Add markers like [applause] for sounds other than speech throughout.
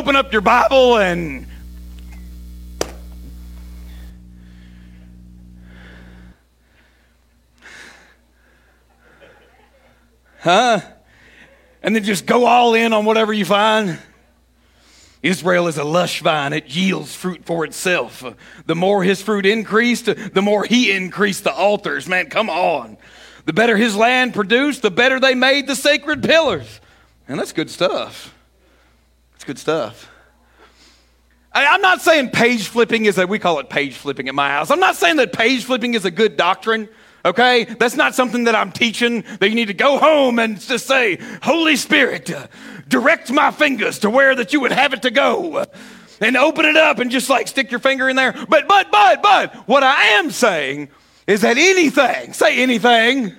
open up your Bible and Huh? And then just go all in on whatever you find. Israel is a lush vine. It yields fruit for itself. The more his fruit increased, the more he increased the altars. Man, come on. The better his land produced, the better they made the sacred pillars. And that's good stuff. It's good stuff. I, am not saying page flipping is a, we call it page flipping at my house. I'm not saying that page flipping is a good doctrine. Okay? That's not something that I'm teaching that you need to go home and just say, Holy Spirit, uh, direct my fingers to where that you would have it to go. And open it up and just like stick your finger in there. But, but, but, but, what I am saying is that anything, say anything,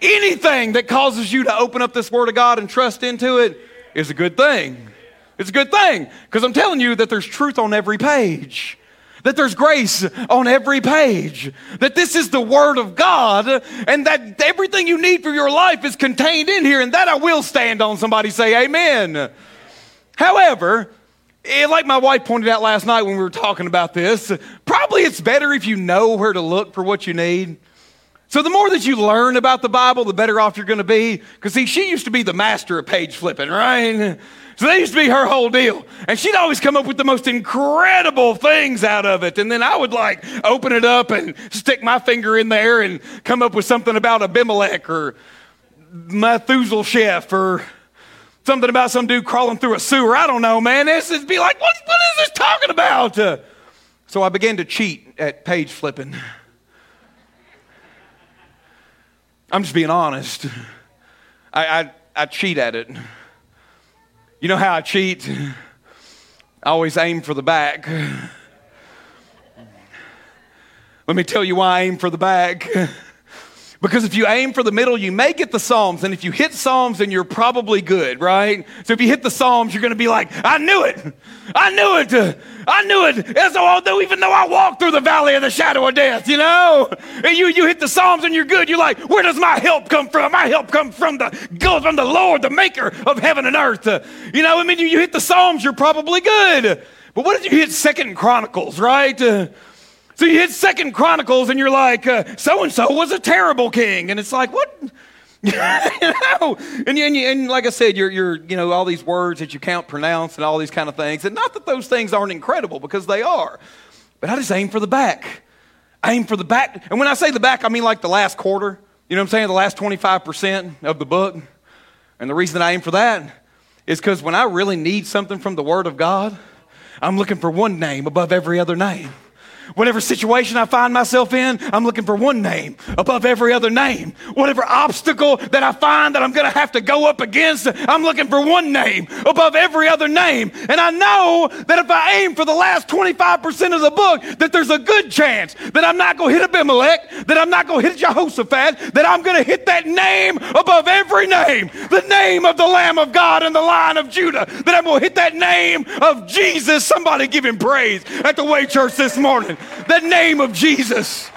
anything that causes you to open up this Word of God and trust into it is a good thing. It's a good thing because I'm telling you that there's truth on every page that there's grace on every page, that this is the Word of God, and that everything you need for your life is contained in here, and that I will stand on. Somebody say, Amen. However, eh, like my wife pointed out last night when we were talking about this, probably it's better if you know where to look for what you need. So the more that you learn about the Bible, the better off you're going to be. Because see, she used to be the master of page flipping, right? So that used to be her whole deal. And she'd always come up with the most incredible things out of it. And then I would like open it up and stick my finger in there and come up with something about Abimelech or Methuselah chef or something about some dude crawling through a sewer. I don't know, man. This is be like, what, what is this talking about? Uh, so I began to cheat at page flipping. I'm just being honest. I, I, I cheat at it. You know how I cheat? I always aim for the back. Let me tell you why I aim for the back. Because if you aim for the middle, you may get the Psalms. And if you hit Psalms, then you're probably good, right? So if you hit the Psalms, you're going to be like, I knew it. I knew it. I knew it. As although even though I walked through the valley of the shadow of death, you know? And you, you hit the Psalms and you're good. You're like, where does my help come from? My help comes from the, goes from the Lord, the maker of heaven and earth. you know, I mean, you, you hit the Psalms, you're probably good. But what if you hit Second Chronicles, right? So you hit Second Chronicles and you're like, so and so was a terrible king. And it's like, what? [laughs] you know? And, and, and, like I said, you're, you're, you know, all these words that you can't pronounce and all these kind of things. And not that those things aren't incredible because they are. But I just aim for the back. Aim for the back. And when I say the back, I mean like the last quarter. You know what I'm saying? The last 25% of the book. And the reason that I aim for that is because when I really need something from the Word of God, I'm looking for one name above every other name. Whatever situation I find myself in, I'm looking for one name above every other name. Whatever obstacle that I find that I'm going to have to go up against, I'm looking for one name above every other name. And I know that if I aim for the last 25% of the book, that there's a good chance that I'm not going to hit Abimelech, that I'm not going to hit Jehoshaphat, that I'm going to hit that name above every name, the name of the Lamb of God and the Lion of Judah, that I'm going to hit that name of Jesus. Somebody give him praise at the Way Church this morning. The name of Jesus.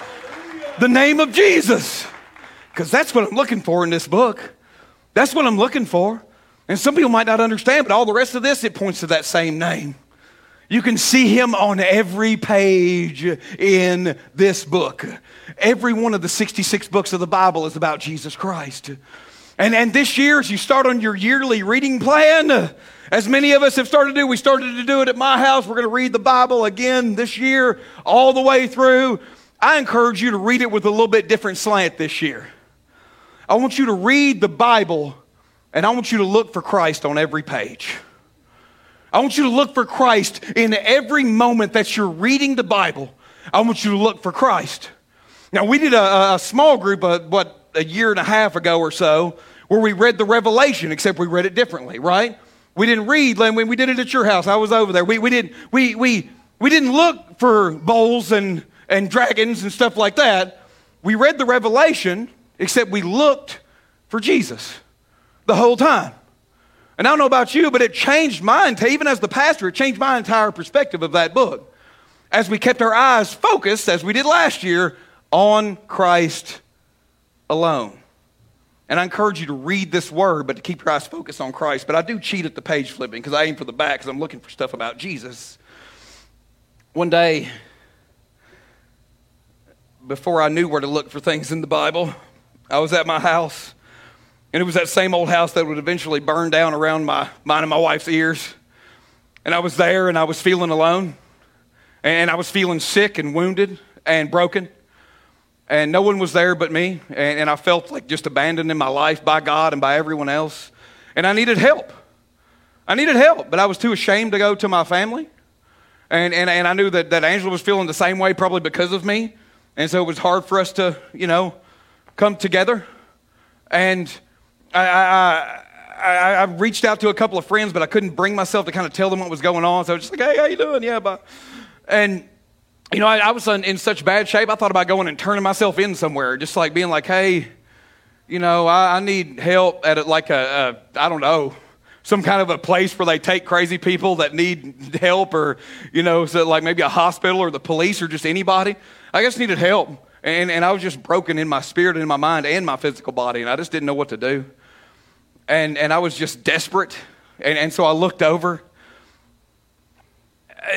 The name of Jesus. Because that's what I'm looking for in this book. That's what I'm looking for. And some people might not understand, but all the rest of this, it points to that same name. You can see him on every page in this book. Every one of the 66 books of the Bible is about Jesus Christ. And, and this year, as you start on your yearly reading plan, as many of us have started to do, we started to do it at my house. We're going to read the Bible again this year, all the way through. I encourage you to read it with a little bit different slant this year. I want you to read the Bible and I want you to look for Christ on every page. I want you to look for Christ in every moment that you're reading the Bible. I want you to look for Christ. Now, we did a, a small group, of, what, a year and a half ago or so, where we read the Revelation, except we read it differently, right? We didn't read when we did it at your house. I was over there. We, we, didn't, we, we, we didn't look for bowls and, and dragons and stuff like that. We read the Revelation, except we looked for Jesus the whole time. And I don't know about you, but it changed mine, even as the pastor, it changed my entire perspective of that book. As we kept our eyes focused, as we did last year, on Christ alone. And I encourage you to read this word, but to keep your eyes focused on Christ. But I do cheat at the page flipping because I aim for the back because I'm looking for stuff about Jesus. One day, before I knew where to look for things in the Bible, I was at my house. And it was that same old house that would eventually burn down around my, mine and my wife's ears. And I was there and I was feeling alone. And I was feeling sick and wounded and broken. And no one was there but me. And, and I felt like just abandoned in my life by God and by everyone else. And I needed help. I needed help, but I was too ashamed to go to my family. And, and, and I knew that, that Angela was feeling the same way, probably because of me. And so it was hard for us to, you know, come together. And I, I, I, I reached out to a couple of friends, but I couldn't bring myself to kind of tell them what was going on. So I was just like, hey, how you doing? Yeah, but, and, you know, I, I was in, in, such bad shape, I thought about going and turning myself in somewhere, just like being like, hey, you know, I, I need help at a, like a, a, I don't know, some kind of a place where they take crazy people that need help or, you know, so like maybe a hospital or the police or just anybody. I just needed help. And, and I was just broken in my spirit and in my mind and my physical body, and I just didn't know what to do. And, and I was just desperate. And, and so I looked over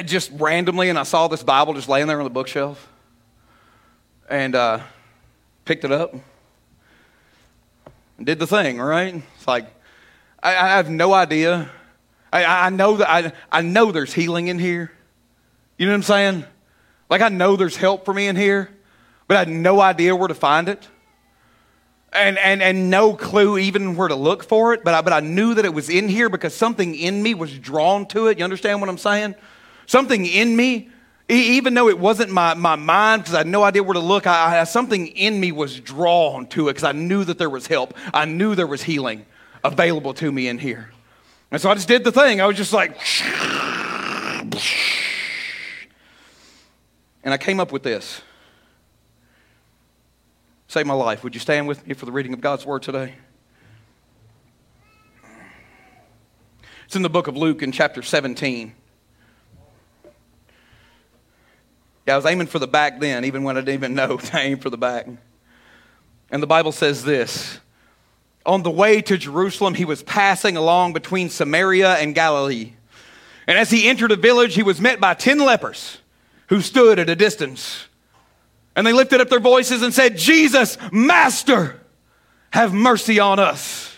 just randomly, and I saw this Bible just laying there on the bookshelf. And uh, picked it up and did the thing, right? It's like, I, I have no idea. I, I, know that I, I know there's healing in here. You know what I'm saying? Like, I know there's help for me in here, but I had no idea where to find it. And, and, and no clue even where to look for it, but I, but I knew that it was in here because something in me was drawn to it. You understand what I'm saying? Something in me, even though it wasn't my, my mind because I had no idea where to look, I, I, something in me was drawn to it because I knew that there was help. I knew there was healing available to me in here. And so I just did the thing. I was just like, and I came up with this. Save my life. Would you stand with me for the reading of God's word today? It's in the book of Luke in chapter 17. Yeah, I was aiming for the back then, even when I didn't even know [laughs] to aim for the back. And the Bible says this On the way to Jerusalem, he was passing along between Samaria and Galilee. And as he entered a village, he was met by ten lepers who stood at a distance. And they lifted up their voices and said, Jesus, Master, have mercy on us.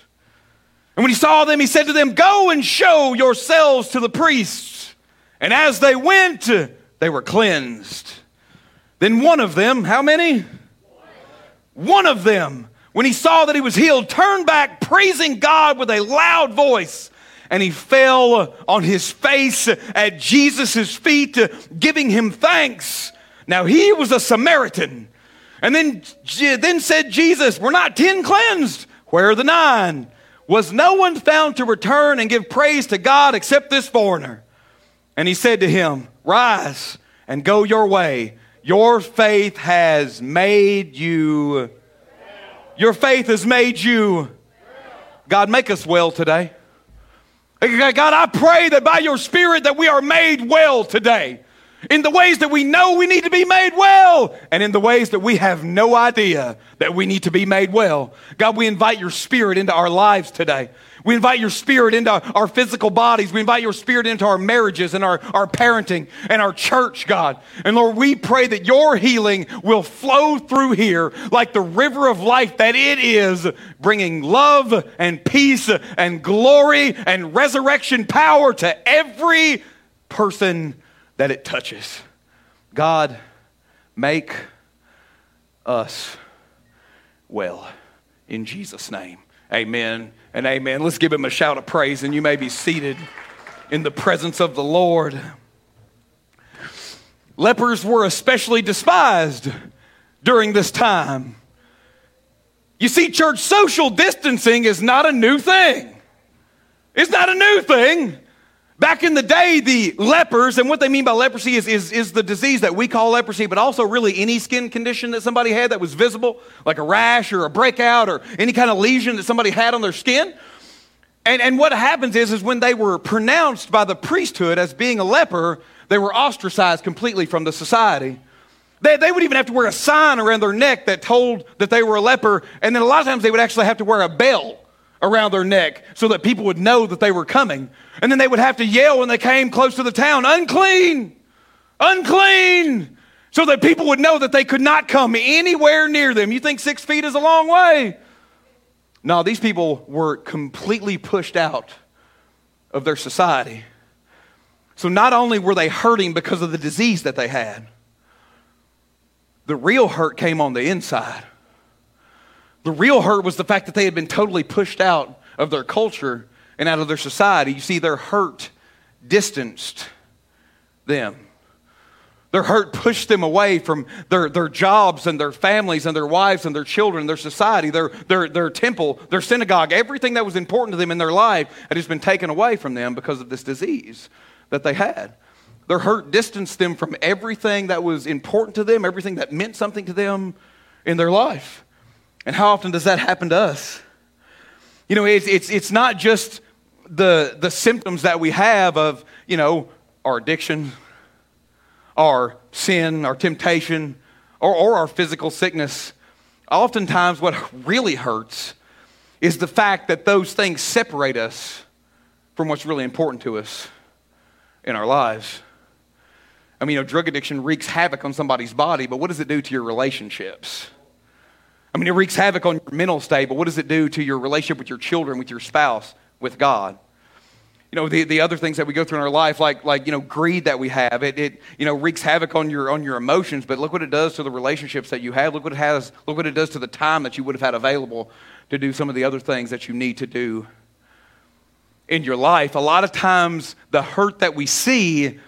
And when he saw them, he said to them, Go and show yourselves to the priests. And as they went, they were cleansed. Then one of them, how many? One of them, when he saw that he was healed, turned back, praising God with a loud voice and he fell on his face at Jesus' feet, giving him thanks. Now he was a Samaritan. And then, then said Jesus, We're not ten cleansed. Where are the nine? Was no one found to return and give praise to God except this foreigner? And he said to him, Rise and go your way. Your faith has made you. Your faith has made you. God, make us well today. God, I pray that by your Spirit that we are made well today. In the ways that we know we need to be made well, and in the ways that we have no idea that we need to be made well. God, we invite your Spirit into our lives today. We invite your spirit into our physical bodies. We invite your spirit into our marriages and our, our parenting and our church, God. And Lord, we pray that your healing will flow through here like the river of life that it is, bringing love and peace and glory and resurrection power to every person that it touches. God, make us well. In Jesus' name, amen and amen. Let's give him a shout of praise, and you may be seated in the presence of the Lord. Lepers were especially despised during this time. You see, church, social distancing is not a new thing. It's not a new thing. Back in the day, the lepers, and what they mean by leprosy is, is, is the disease that we call leprosy, but also really any skin condition that somebody had that was visible, like a rash or a breakout or any kind of lesion that somebody had on their skin. And, and what happens is, is when they were pronounced by the priesthood as being a leper, they were ostracized completely from the society. They, they would even have to wear a sign around their neck that told that they were a leper. And then a lot of times they would actually have to wear a bell around their neck so that people would know that they were coming. And then they would have to yell when they came close to the town, unclean, unclean, so that people would know that they could not come anywhere near them. You think six feet is a long way? No, these people were completely pushed out of their society. So not only were they hurting because of the disease that they had, the real hurt came on the inside. The real hurt was the fact that they had been totally pushed out of their culture and out of their society. You see, their hurt distanced them. Their hurt pushed them away from their, their jobs and their families and their wives and their children, their society, their, their, their temple, their synagogue. Everything that was important to them in their life had just been taken away from them because of this disease that they had. Their hurt distanced them from everything that was important to them, everything that meant something to them in their life. And how often does that happen to us? You know, it's, it's, it's not just the, the symptoms that we have of, you know, our addiction, our sin, our temptation, or, or our physical sickness. Oftentimes, what really hurts is the fact that those things separate us from what's really important to us in our lives. I mean, you know, drug addiction wreaks havoc on somebody's body, but what does it do to your relationships? I mean, it wreaks havoc on your mental state, but what does it do to your relationship with your children, with your spouse, with God? you know the, the other things that we go through in our life like like you know greed that we have it, it you know wreaks havoc on your on your emotions but look what it does to the relationships that you have. Look what it has look what it does to the time that you would have had available to do some of the other things that you need to do in your life. A lot of times the hurt that we see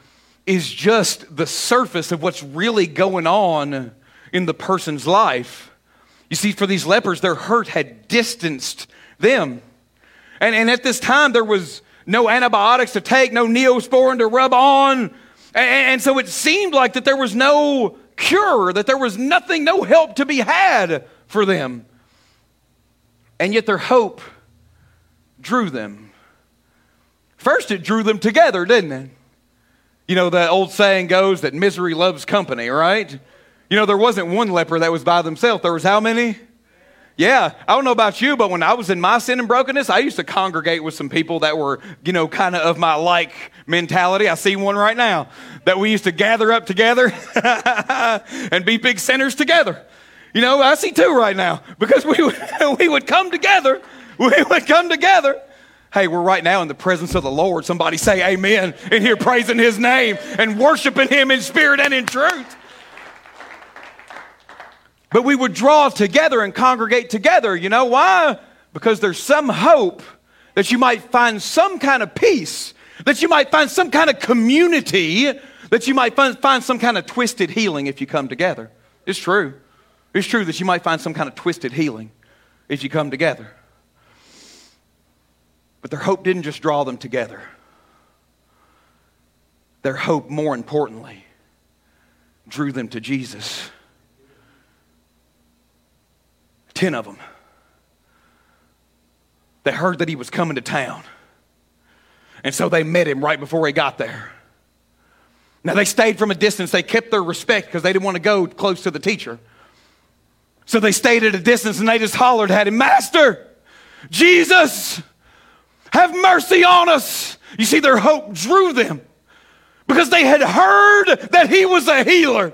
is just the surface of what's really going on in the person's life you see for these lepers their hurt had distanced them and, and at this time there was no antibiotics to take, no neosporin to rub on. And, and so it seemed like that there was no cure, that there was nothing, no help to be had for them. And yet their hope drew them. First, it drew them together, didn't it? You know, the old saying goes that misery loves company, right? You know, there wasn't one leper that was by themselves. There was how many? Yeah, I don't know about you, but when I was in my sin and brokenness, I used to congregate with some people that were, you know, kind of of my like mentality. I see one right now that we used to gather up together [laughs] and be big sinners together. You know, I see two right now because we would, [laughs] we would come together. We would come together. Hey, we're right now in the presence of the Lord. Somebody say amen in here praising his name and worshiping him in spirit and in truth. But we would draw together and congregate together. You know why? Because there's some hope that you might find some kind of peace, that you might find some kind of community, that you might find, some kind of twisted healing if you come together. It's true. It's true that you might find some kind of twisted healing if you come together. But their hope didn't just draw them together. Their hope, more importantly, drew them to Jesus. Ten of them. They heard that he was coming to town. And so they met him right before he got there. Now they stayed from a distance. They kept their respect because they didn't want to go close to the teacher. So they stayed at a distance and they just hollered at him, Master, Jesus, have mercy on us. You see, their hope drew them because they had heard that he was a healer.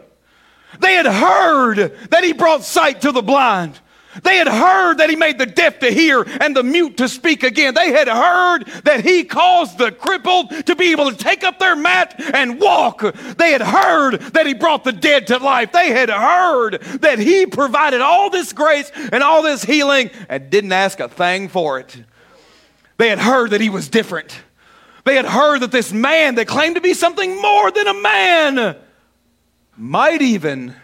They had heard that he brought sight to the blind. They had heard that he made the deaf to hear and the mute to speak again. They had heard that he caused the crippled to be able to take up their mat and walk. They had heard that he brought the dead to life. They had heard that he provided all this grace and all this healing and didn't ask a thing for it. They had heard that he was different. They had heard that this man that claimed to be something more than a man might even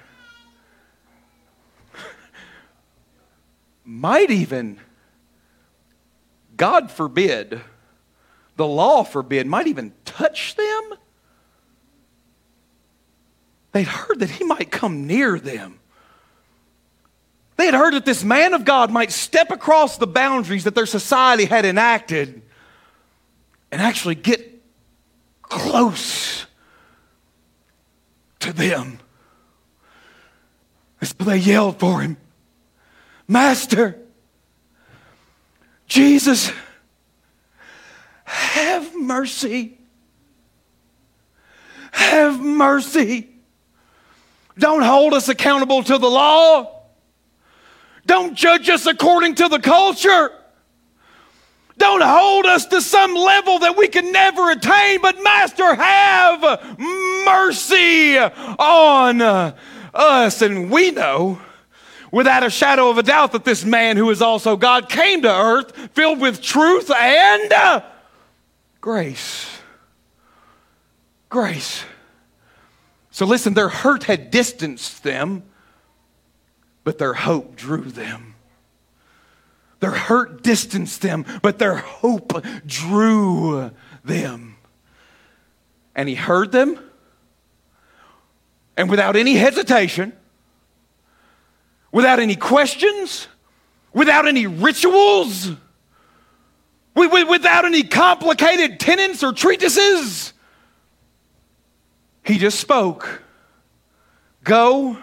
might even, God forbid, the law forbid, might even touch them. They'd heard that he might come near them. They had heard that this man of God might step across the boundaries that their society had enacted and actually get close to them. And So they yelled for him Master, Jesus, have mercy. Have mercy. Don't hold us accountable to the law. Don't judge us according to the culture. Don't hold us to some level that we can never attain, but Master, have mercy on us. And we know without a shadow of a doubt that this man who is also God came to earth filled with truth and uh, grace. Grace. So listen, their hurt had distanced them, but their hope drew them. Their hurt distanced them, but their hope drew them. And he heard them, and without any hesitation, without any questions, without any rituals, without any complicated tenets or treatises, he just spoke. Go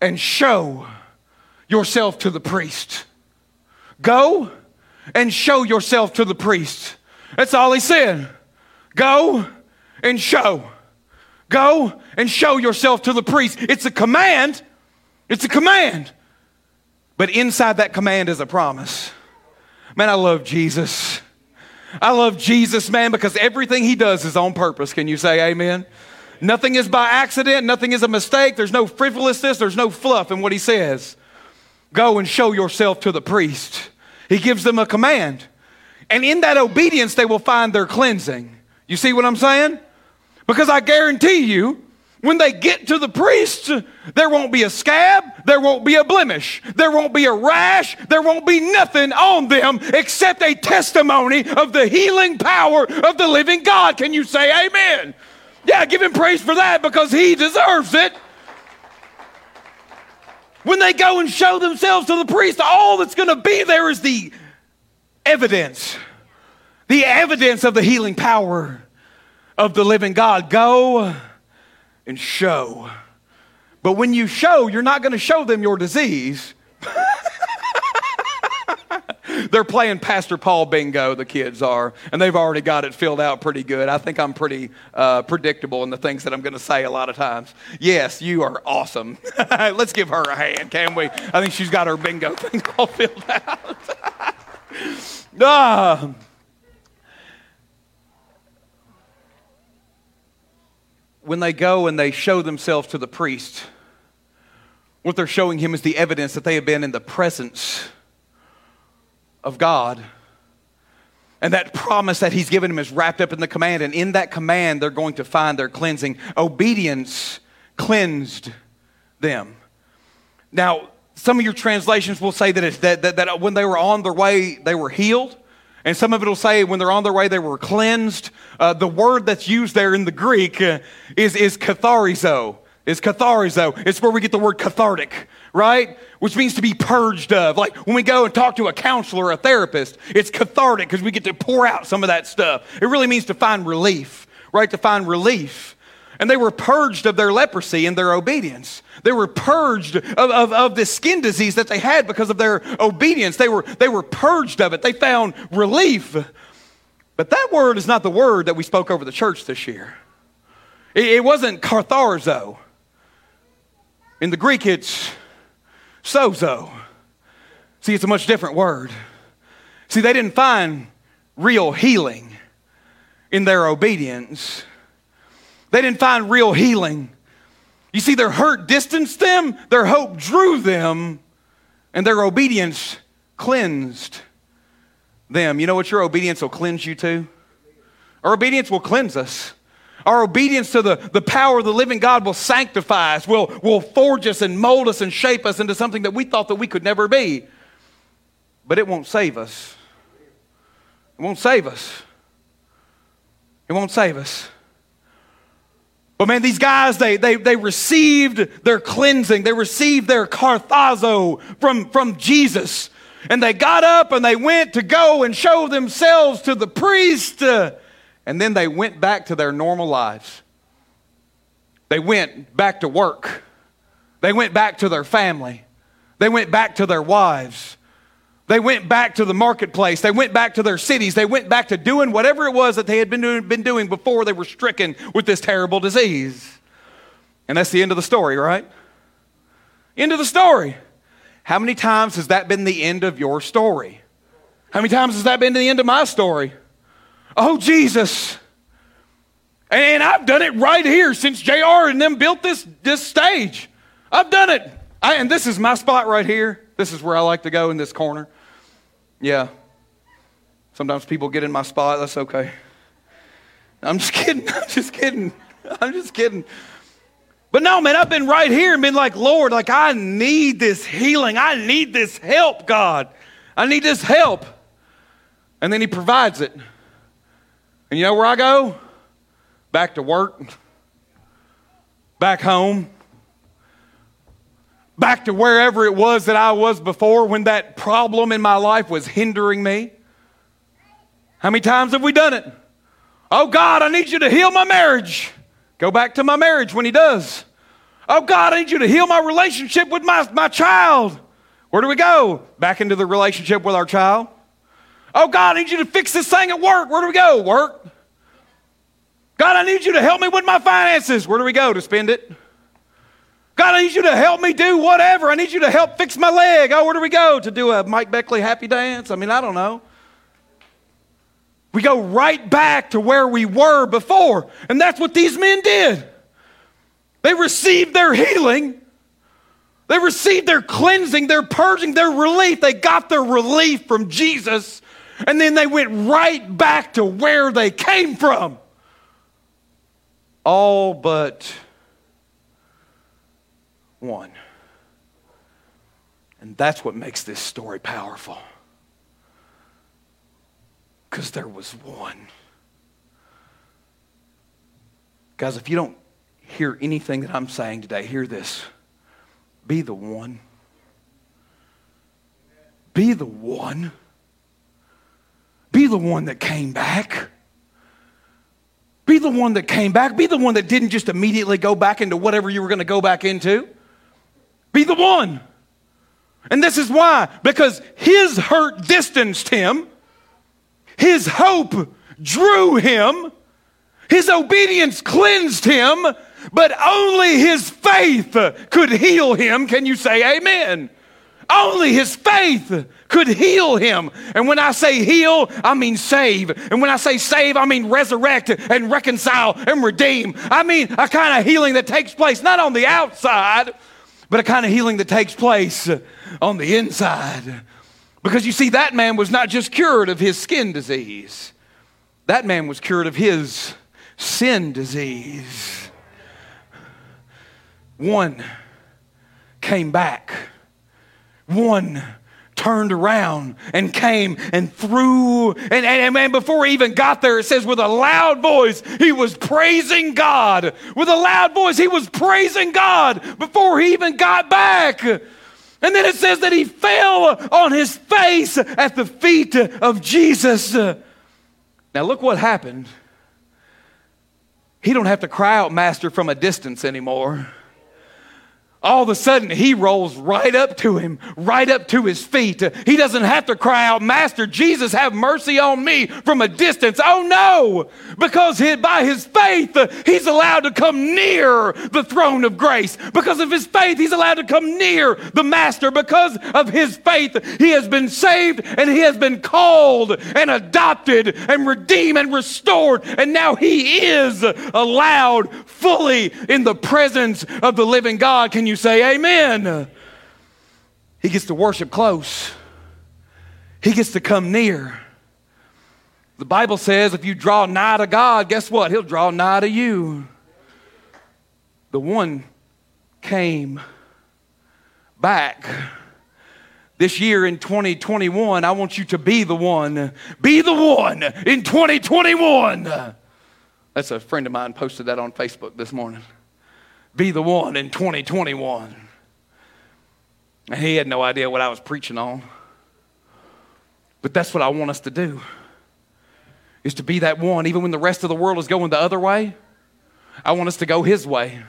and show yourself to the priest. Go and show yourself to the priest. That's all he said. Go and show. Go and show yourself to the priest. It's a command. It's a command. But inside that command is a promise. Man, I love Jesus. I love Jesus, man, because everything he does is on purpose. Can you say amen? Nothing is by accident, nothing is a mistake. There's no frivolousness, there's no fluff in what he says. Go and show yourself to the priest. He gives them a command. And in that obedience, they will find their cleansing. You see what I'm saying? Because I guarantee you, when they get to the priest, there won't be a scab, there won't be a blemish, there won't be a rash, there won't be nothing on them except a testimony of the healing power of the living God. Can you say amen? Yeah, give him praise for that because he deserves it. When they go and show themselves to the priest, all that's going to be there is the evidence. The evidence of the healing power of the living God. Go and show. But when you show, you're not going to show them your disease. [laughs] They're playing Pastor Paul bingo, the kids are, and they've already got it filled out pretty good. I think I'm pretty uh, predictable in the things that I'm going to say a lot of times. Yes, you are awesome. [laughs] Let's give her a hand, can we? I think she's got her bingo [laughs] thing all filled out. ah. When they go and they show themselves to the priest, what they're showing him is the evidence that they have been in the presence of God. And that promise that he's given them is wrapped up in the command. And in that command, they're going to find their cleansing. Obedience cleansed them. Now, some of your translations will say that, it's, that, that, that when they were on their way, they were healed. And some of it will say when they're on their way, they were cleansed. Uh, the word that's used there in the Greek uh, is, is katharizo. Is katharizo. It's where we get the word cathartic right? Which means to be purged of. Like when we go and talk to a counselor or a therapist, it's cathartic because we get to pour out some of that stuff. It really means to find relief, right? To find relief. And they were purged of their leprosy and their obedience. They were purged of, of, of this skin disease that they had because of their obedience. They were, they were purged of it. They found relief. But that word is not the word that we spoke over the church this year. It, it wasn't katharzo. In the Greek, it's sozo. See, it's a much different word. See, they didn't find real healing in their obedience. They didn't find real healing. You see, their hurt distanced them, their hope drew them, and their obedience cleansed them. You know what your obedience will cleanse you to? Our obedience will cleanse us. Our obedience to the, the power of the living God will sanctify us, will, will forge us and mold us and shape us into something that we thought that we could never be. But it won't save us. It won't save us. It won't save us. But man, these guys, they, they, they received their cleansing. They received their katharzo from, from Jesus. And they got up and they went to go and show themselves to the priest. And then they went back to their normal lives. They went back to work. They went back to their family. They went back to their wives. They went back to the marketplace. They went back to their cities. They went back to doing whatever it was that they had been doing, been doing before they were stricken with this terrible disease. And that's the end of the story, right? End of the story. How many times has that been the end of your story? How many times has that been the end of my story? Oh, Jesus. And I've done it right here since JR and them built this, this stage. I've done it. I, and this is my spot right here. This is where I like to go in this corner. Yeah. Sometimes people get in my spot. That's okay. I'm just [laughs] kidding. I'm just kidding. I'm just kidding. But no, man, I've been right here and been like, Lord, like, I need this healing. I need this help, God. I need this help. And then He provides it. And you know where I go? Back to work, back home, back to wherever it was that I was before when that problem in my life was hindering me. How many times have we done it? Oh God, I need you to heal my marriage. Go back to my marriage when He does. Oh God, I need you to heal my relationship with my, my child. Where do we go? Back into the relationship with our child. Oh God, I need you to fix this thing at work. Where do we go? Work. God, I need you to help me with my finances. Where do we go to spend it? God, I need you to help me do whatever. I need you to help fix my leg. Oh, where do we go? To do a Mike Beckley happy dance? I mean, I don't know. We go right back to where we were before. And that's what these men did. They received their healing, they received their cleansing, their purging, their relief. They got their relief from Jesus. And then they went right back to where they came from. All but one. And that's what makes this story powerful. Because there was one. Guys, if you don't hear anything that I'm saying today, hear this. Be the one. Be the one. Be the one that came back. Be the one that came back. Be the one that didn't just immediately go back into whatever you were going to go back into. Be the one. And this is why because his hurt distanced him, his hope drew him, his obedience cleansed him, but only his faith could heal him. Can you say amen? Only his faith could heal him. And when I say heal, I mean save. And when I say save, I mean resurrect and reconcile and redeem. I mean a kind of healing that takes place not on the outside, but a kind of healing that takes place on the inside. Because you see, that man was not just cured of his skin disease, that man was cured of his sin disease. One came back, one turned around and came and threw. And, and, and before he even got there, it says, with a loud voice, he was praising God. With a loud voice, he was praising God before he even got back. And then it says that he fell on his face at the feet of Jesus. Now, look what happened. He don't have to cry out, Master, from a distance anymore all of a sudden he rolls right up to him, right up to his feet. He doesn't have to cry out, Master Jesus, have mercy on me from a distance. Oh no, because by his faith, he's allowed to come near the throne of grace. Because of his faith, he's allowed to come near the Master. Because of his faith, he has been saved and he has been called and adopted and redeemed and restored. And now he is allowed fully in the presence of the living God. Can you say amen? He gets to worship close, he gets to come near. The Bible says if you draw nigh to God, guess what? He'll draw nigh to you. The one came back. This year in 2021, I want you to be the one. Be the one in 2021. That's a friend of mine posted that on Facebook this morning be the one in 2021. And he had no idea what I was preaching on. But that's what I want us to do. Is to be that one even when the rest of the world is going the other way. I want us to go his way.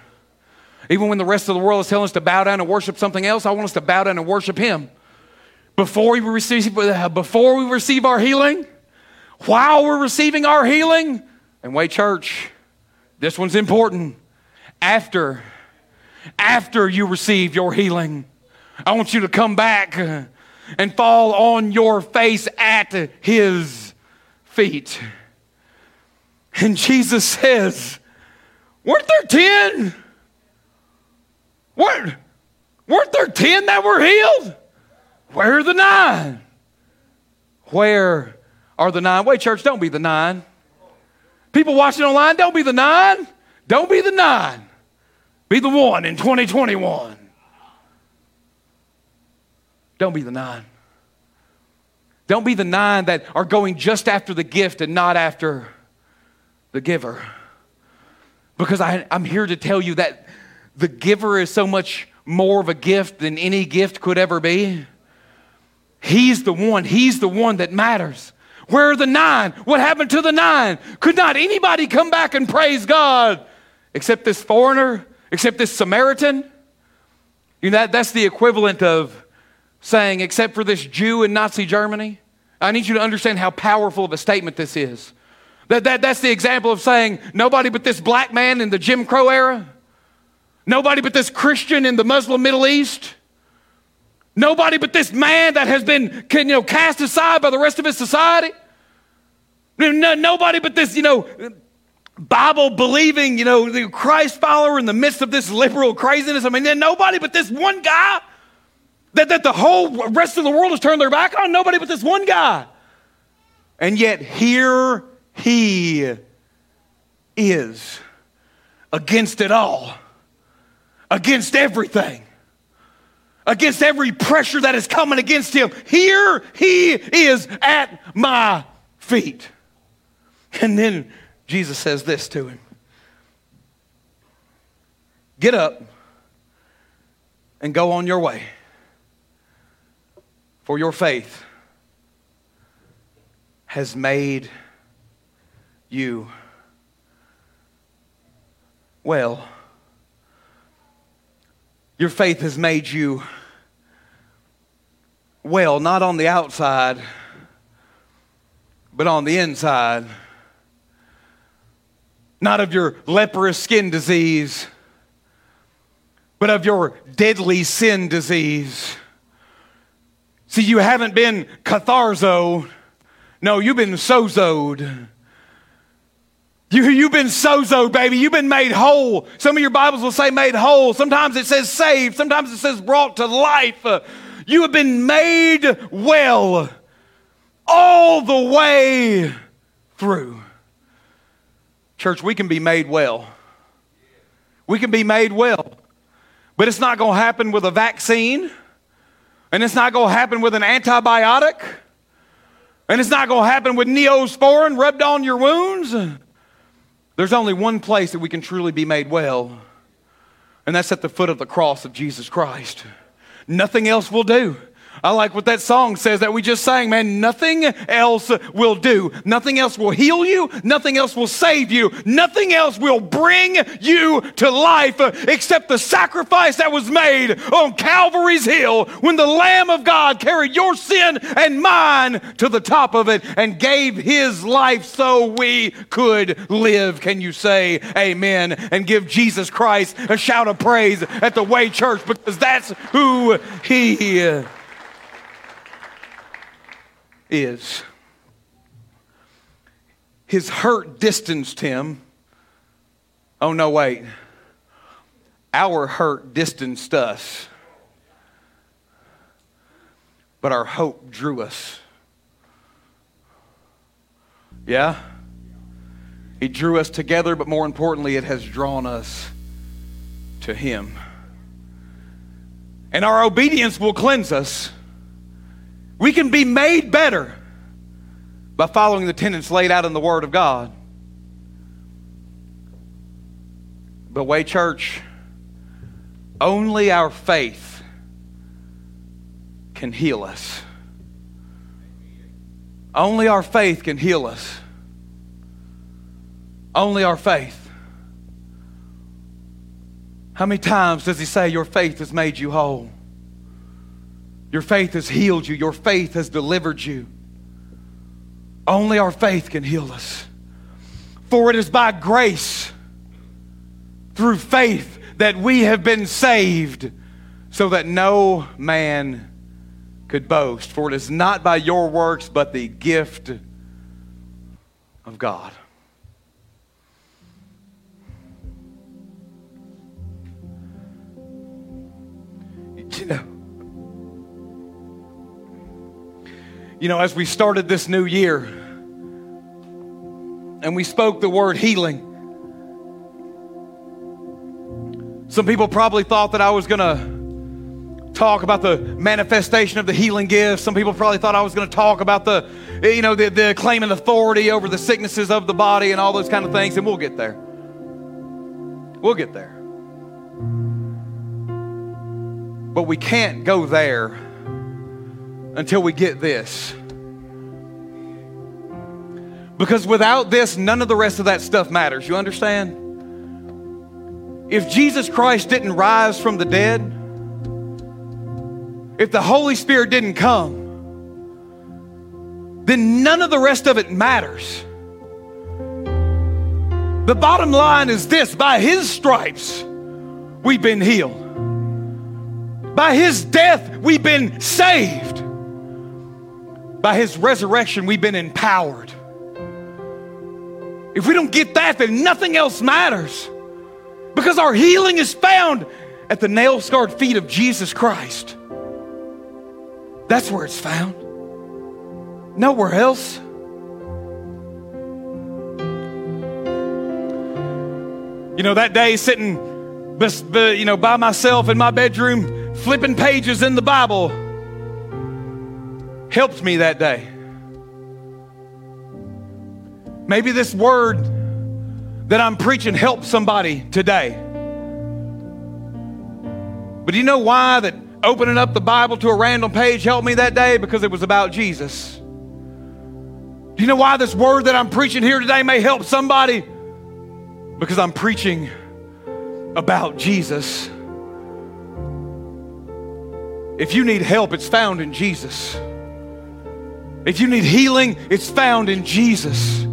Even when the rest of the world is telling us to bow down and worship something else, I want us to bow down and worship Him. Before we receive, before we receive our healing, while we're receiving our healing, and wait, church, this one's important. After, after you receive your healing, I want you to come back and fall on your face at His feet. And Jesus says, Weren't there 10? Weren't, weren't there 10 that were healed? Where are the nine? Where are the nine? Wait, church, don't be the nine. People watching online, don't be the nine. Don't be the nine. Be the one in 2021. Don't be the nine. Don't be the nine that are going just after the gift and not after the giver. Because I, am here to tell you that the giver is so much more of a gift than any gift could ever be. He's the one, He's the one that matters. Where are the nine? What happened to the nine? Could not anybody come back and praise God except this foreigner, except this Samaritan? You know, that, that's the equivalent of saying, except for this Jew in Nazi Germany. I need you to understand how powerful of a statement this is. That, that, that's the example of saying, nobody but this black man in the Jim Crow era, nobody but this Christian in the Muslim Middle East, nobody but this man that has been you know, cast aside by the rest of his society, no, nobody but this, you know, Bible believing, you know, the Christ follower in the midst of this liberal craziness. I mean, then nobody but this one guy that, that the whole rest of the world has turned their back on? Nobody but this one guy. And yet, here he is against it all, against everything, against every pressure that is coming against him. Here he is at my feet. And then Jesus says this to him Get up and go on your way for your faith has made you well. Your faith has made you well, not on the outside, but on the inside. Not of your leprous skin disease, but of your deadly sin disease. See, you haven't been katharzo. No, you've been sozoed. You, you've been sozoed, baby. You've been made whole. Some of your Bibles will say made whole. Sometimes it says saved. Sometimes it says brought to life. You have been made well all the way through. Church, we can be made well. We can be made well. But it's not going to happen with a vaccine. And it's not going to happen with an antibiotic. And it's not going to happen with neosporin rubbed on your wounds. There's only one place that we can truly be made well, and that's at the foot of the cross of Jesus Christ. Nothing else will do. I like what that song says that we just sang, man. Nothing else will do. Nothing else will heal you. Nothing else will save you. Nothing else will bring you to life except the sacrifice that was made on Calvary's Hill when the Lamb of God carried your sin and mine to the top of it and gave his life so we could live. Can you say amen and give Jesus Christ a shout of praise at the Way Church because that's who he is is his hurt distanced him. Oh, no, wait. Our hurt distanced us, but our hope drew us. Yeah? He drew us together, but more importantly, it has drawn us to Him. And our obedience will cleanse us. We can be made better by following the tenets laid out in the Word of God. But, Way Church, only our faith can heal us. Only our faith can heal us. Only our faith. How many times does he say, Your faith has made you whole? Your faith has healed you. Your faith has delivered you. Only our faith can heal us. For it is by grace, through faith, that we have been saved, so that no man could boast. For it is not by your works, but the gift of God. You know, you know, as we started this new year and we spoke the word healing, some people probably thought that I was going to talk about the manifestation of the healing gifts. Some people probably thought I was going to talk about the, you know, the, the claiming authority over the sicknesses of the body and all those kind of things, and we'll get there. We'll get there. But we can't go there until we get this. Because without this, none of the rest of that stuff matters. You understand? If Jesus Christ didn't rise from the dead, if the Holy Spirit didn't come, then none of the rest of it matters. The bottom line is this by His stripes, we've been healed. By his death, we've been saved. By his resurrection, we've been empowered. If we don't get that, then nothing else matters. Because our healing is found at the nail scarred feet of Jesus Christ. That's where it's found. Nowhere else. You know, that day sitting you know, by myself in my bedroom, flipping pages in the Bible helped me that day. Maybe this word that I'm preaching helped somebody today. But do you know why that opening up the Bible to a random page helped me that day? Because it was about Jesus. Do you know why this word that I'm preaching here today may help somebody? Because I'm preaching about Jesus. If you need help, it's found in Jesus. If you need healing, it's found in Jesus.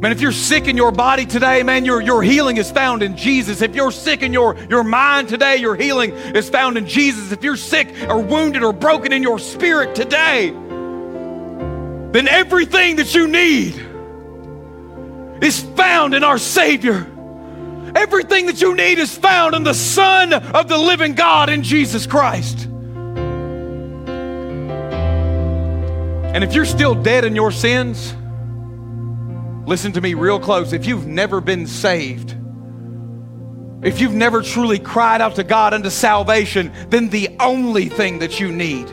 Man, if you're sick in your body today, man, your, your healing is found in Jesus. If you're sick in your, your mind today, your healing is found in Jesus. If you're sick or wounded or broken in your spirit today, then everything that you need is found in our Savior. Everything that you need is found in the Son of the living God in Jesus Christ. And if you're still dead in your sins, listen to me real close. If you've never been saved, if you've never truly cried out to God unto salvation, then the only thing that you need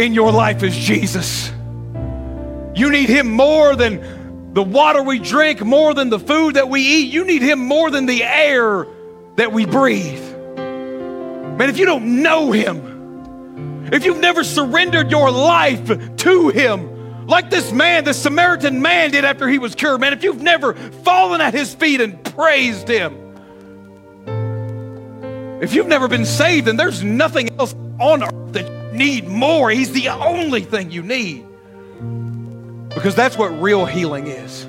in your life is Jesus. You need Him more than the water we drink, more than the food that we eat. You need Him more than the air that we breathe. Man, if you don't know Him, if you've never surrendered your life to Him, like this man, the Samaritan man did after he was cured, man, if you've never fallen at His feet and praised Him, if you've never been saved, then there's nothing else on earth that you need more. He's the only thing you need. Because that's what real healing is.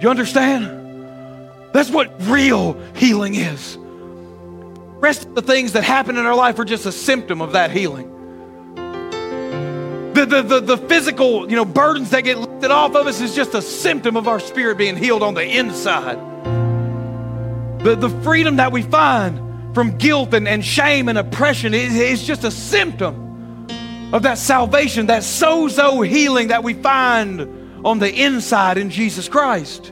You understand? That's what real healing is. rest of the things that happen in our life are just a symptom of that healing. The, the, the, the physical you know, burdens that get lifted off of us is just a symptom of our spirit being healed on the inside. The, the freedom that we find from guilt and, and shame and oppression is, is just a symptom of that salvation, that sozo healing that we find on the inside in Jesus Christ.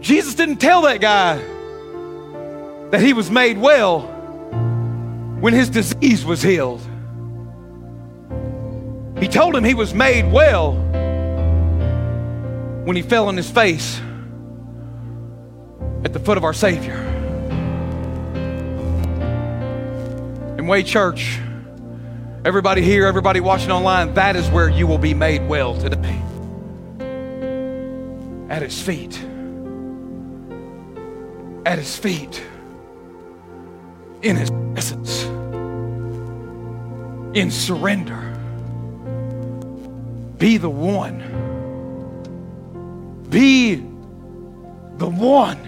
Jesus didn't tell that guy that he was made well when his disease was healed. He told him he was made well when he fell on his face at the foot of our Savior. And Way Church, everybody here, everybody watching online, that is where you will be made well today. at his feet. At his feet. In his presence. In surrender. Be the one. Be the one.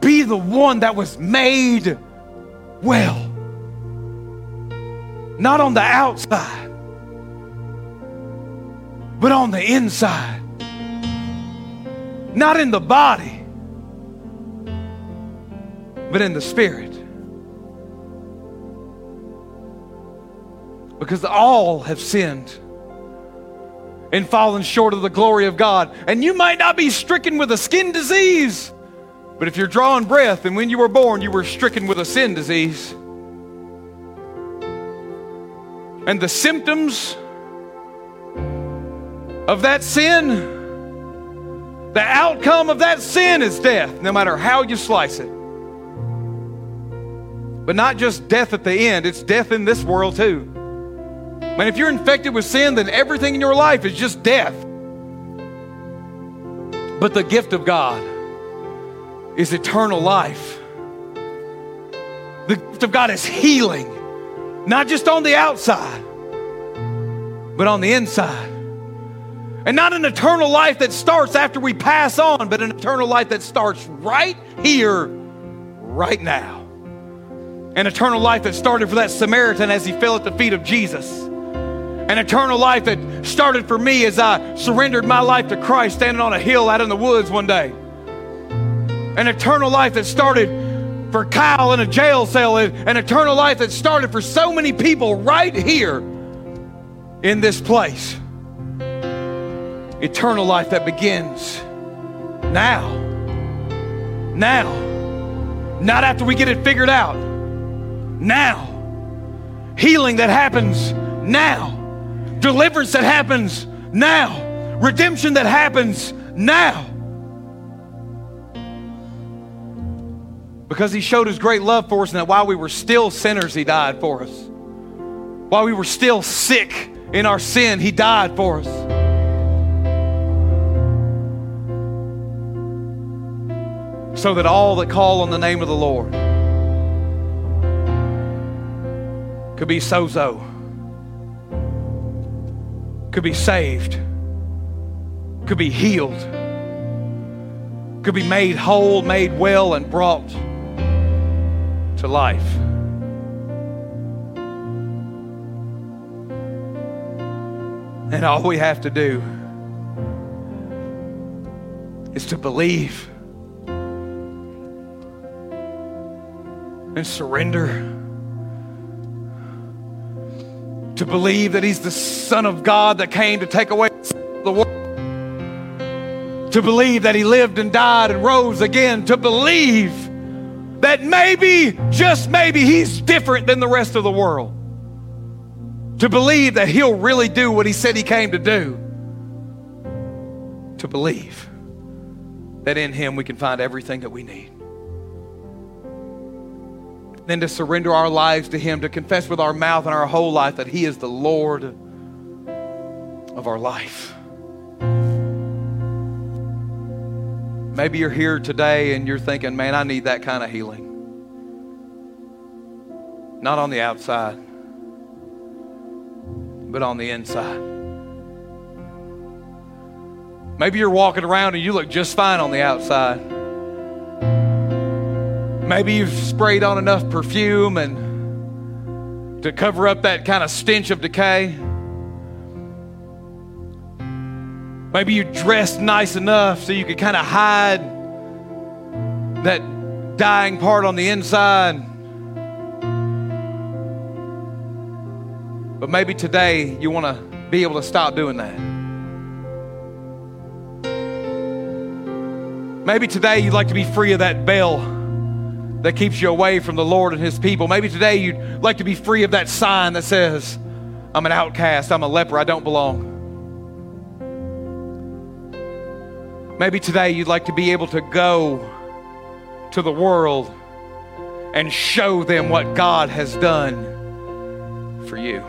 Be the one that was made well. Not on the outside, but on the inside. Not in the body, but in the spirit. Because all have sinned and fallen short of the glory of God. And you might not be stricken with a skin disease, but if you're drawing breath and when you were born, you were stricken with a sin disease. And the symptoms of that sin, the outcome of that sin is death, no matter how you slice it. But not just death at the end, it's death in this world too. Man, if you're infected with sin, then everything in your life is just death. But the gift of God is eternal life. The gift of God is healing. Not just on the outside, but on the inside. And not an eternal life that starts after we pass on, but an eternal life that starts right here, right now. An eternal life that started for that Samaritan as he fell at the feet of Jesus. An eternal life that started for me as I surrendered my life to Christ standing on a hill out in the woods one day. An eternal life that started for Kyle in a jail cell, an eternal life that started for so many people right here in this place. Eternal life that begins now. Now. Not after we get it figured out. Now. Healing that happens now. Deliverance that happens now. Redemption that happens now. because he showed his great love for us and that while we were still sinners, he died for us. While we were still sick in our sin, he died for us. So that all that call on the name of the Lord could be sozo, could be saved, could be healed, could be made whole, made well, and brought to life. And all we have to do is to believe and surrender. To believe that He's the Son of God that came to take away the world. To believe that He lived and died and rose again. To believe that maybe, just maybe, he's different than the rest of the world. To believe that he'll really do what he said he came to do. To believe that in him we can find everything that we need. Then to surrender our lives to him, to confess with our mouth and our whole life that he is the Lord of our life. Maybe you're here today and you're thinking, man, I need that kind of healing. Not on the outside, but on the inside. Maybe you're walking around and you look just fine on the outside. Maybe you've sprayed on enough perfume and to cover up that kind of stench of decay. Maybe you dressed nice enough so you could kind of hide that dying part on the inside. But maybe today you want to be able to stop doing that. Maybe today you'd like to be free of that bell that keeps you away from the Lord and His people. Maybe today you'd like to be free of that sign that says, I'm an outcast, I'm a leper, I don't belong. Maybe today you'd like to be able to go to the world and show them what God has done for you.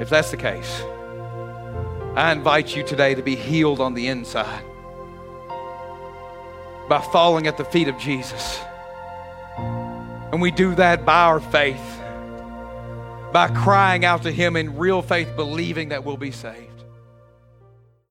If that's the case, I invite you today to be healed on the inside by falling at the feet of Jesus. And we do that by our faith, by crying out to Him in real faith, believing that we'll be saved.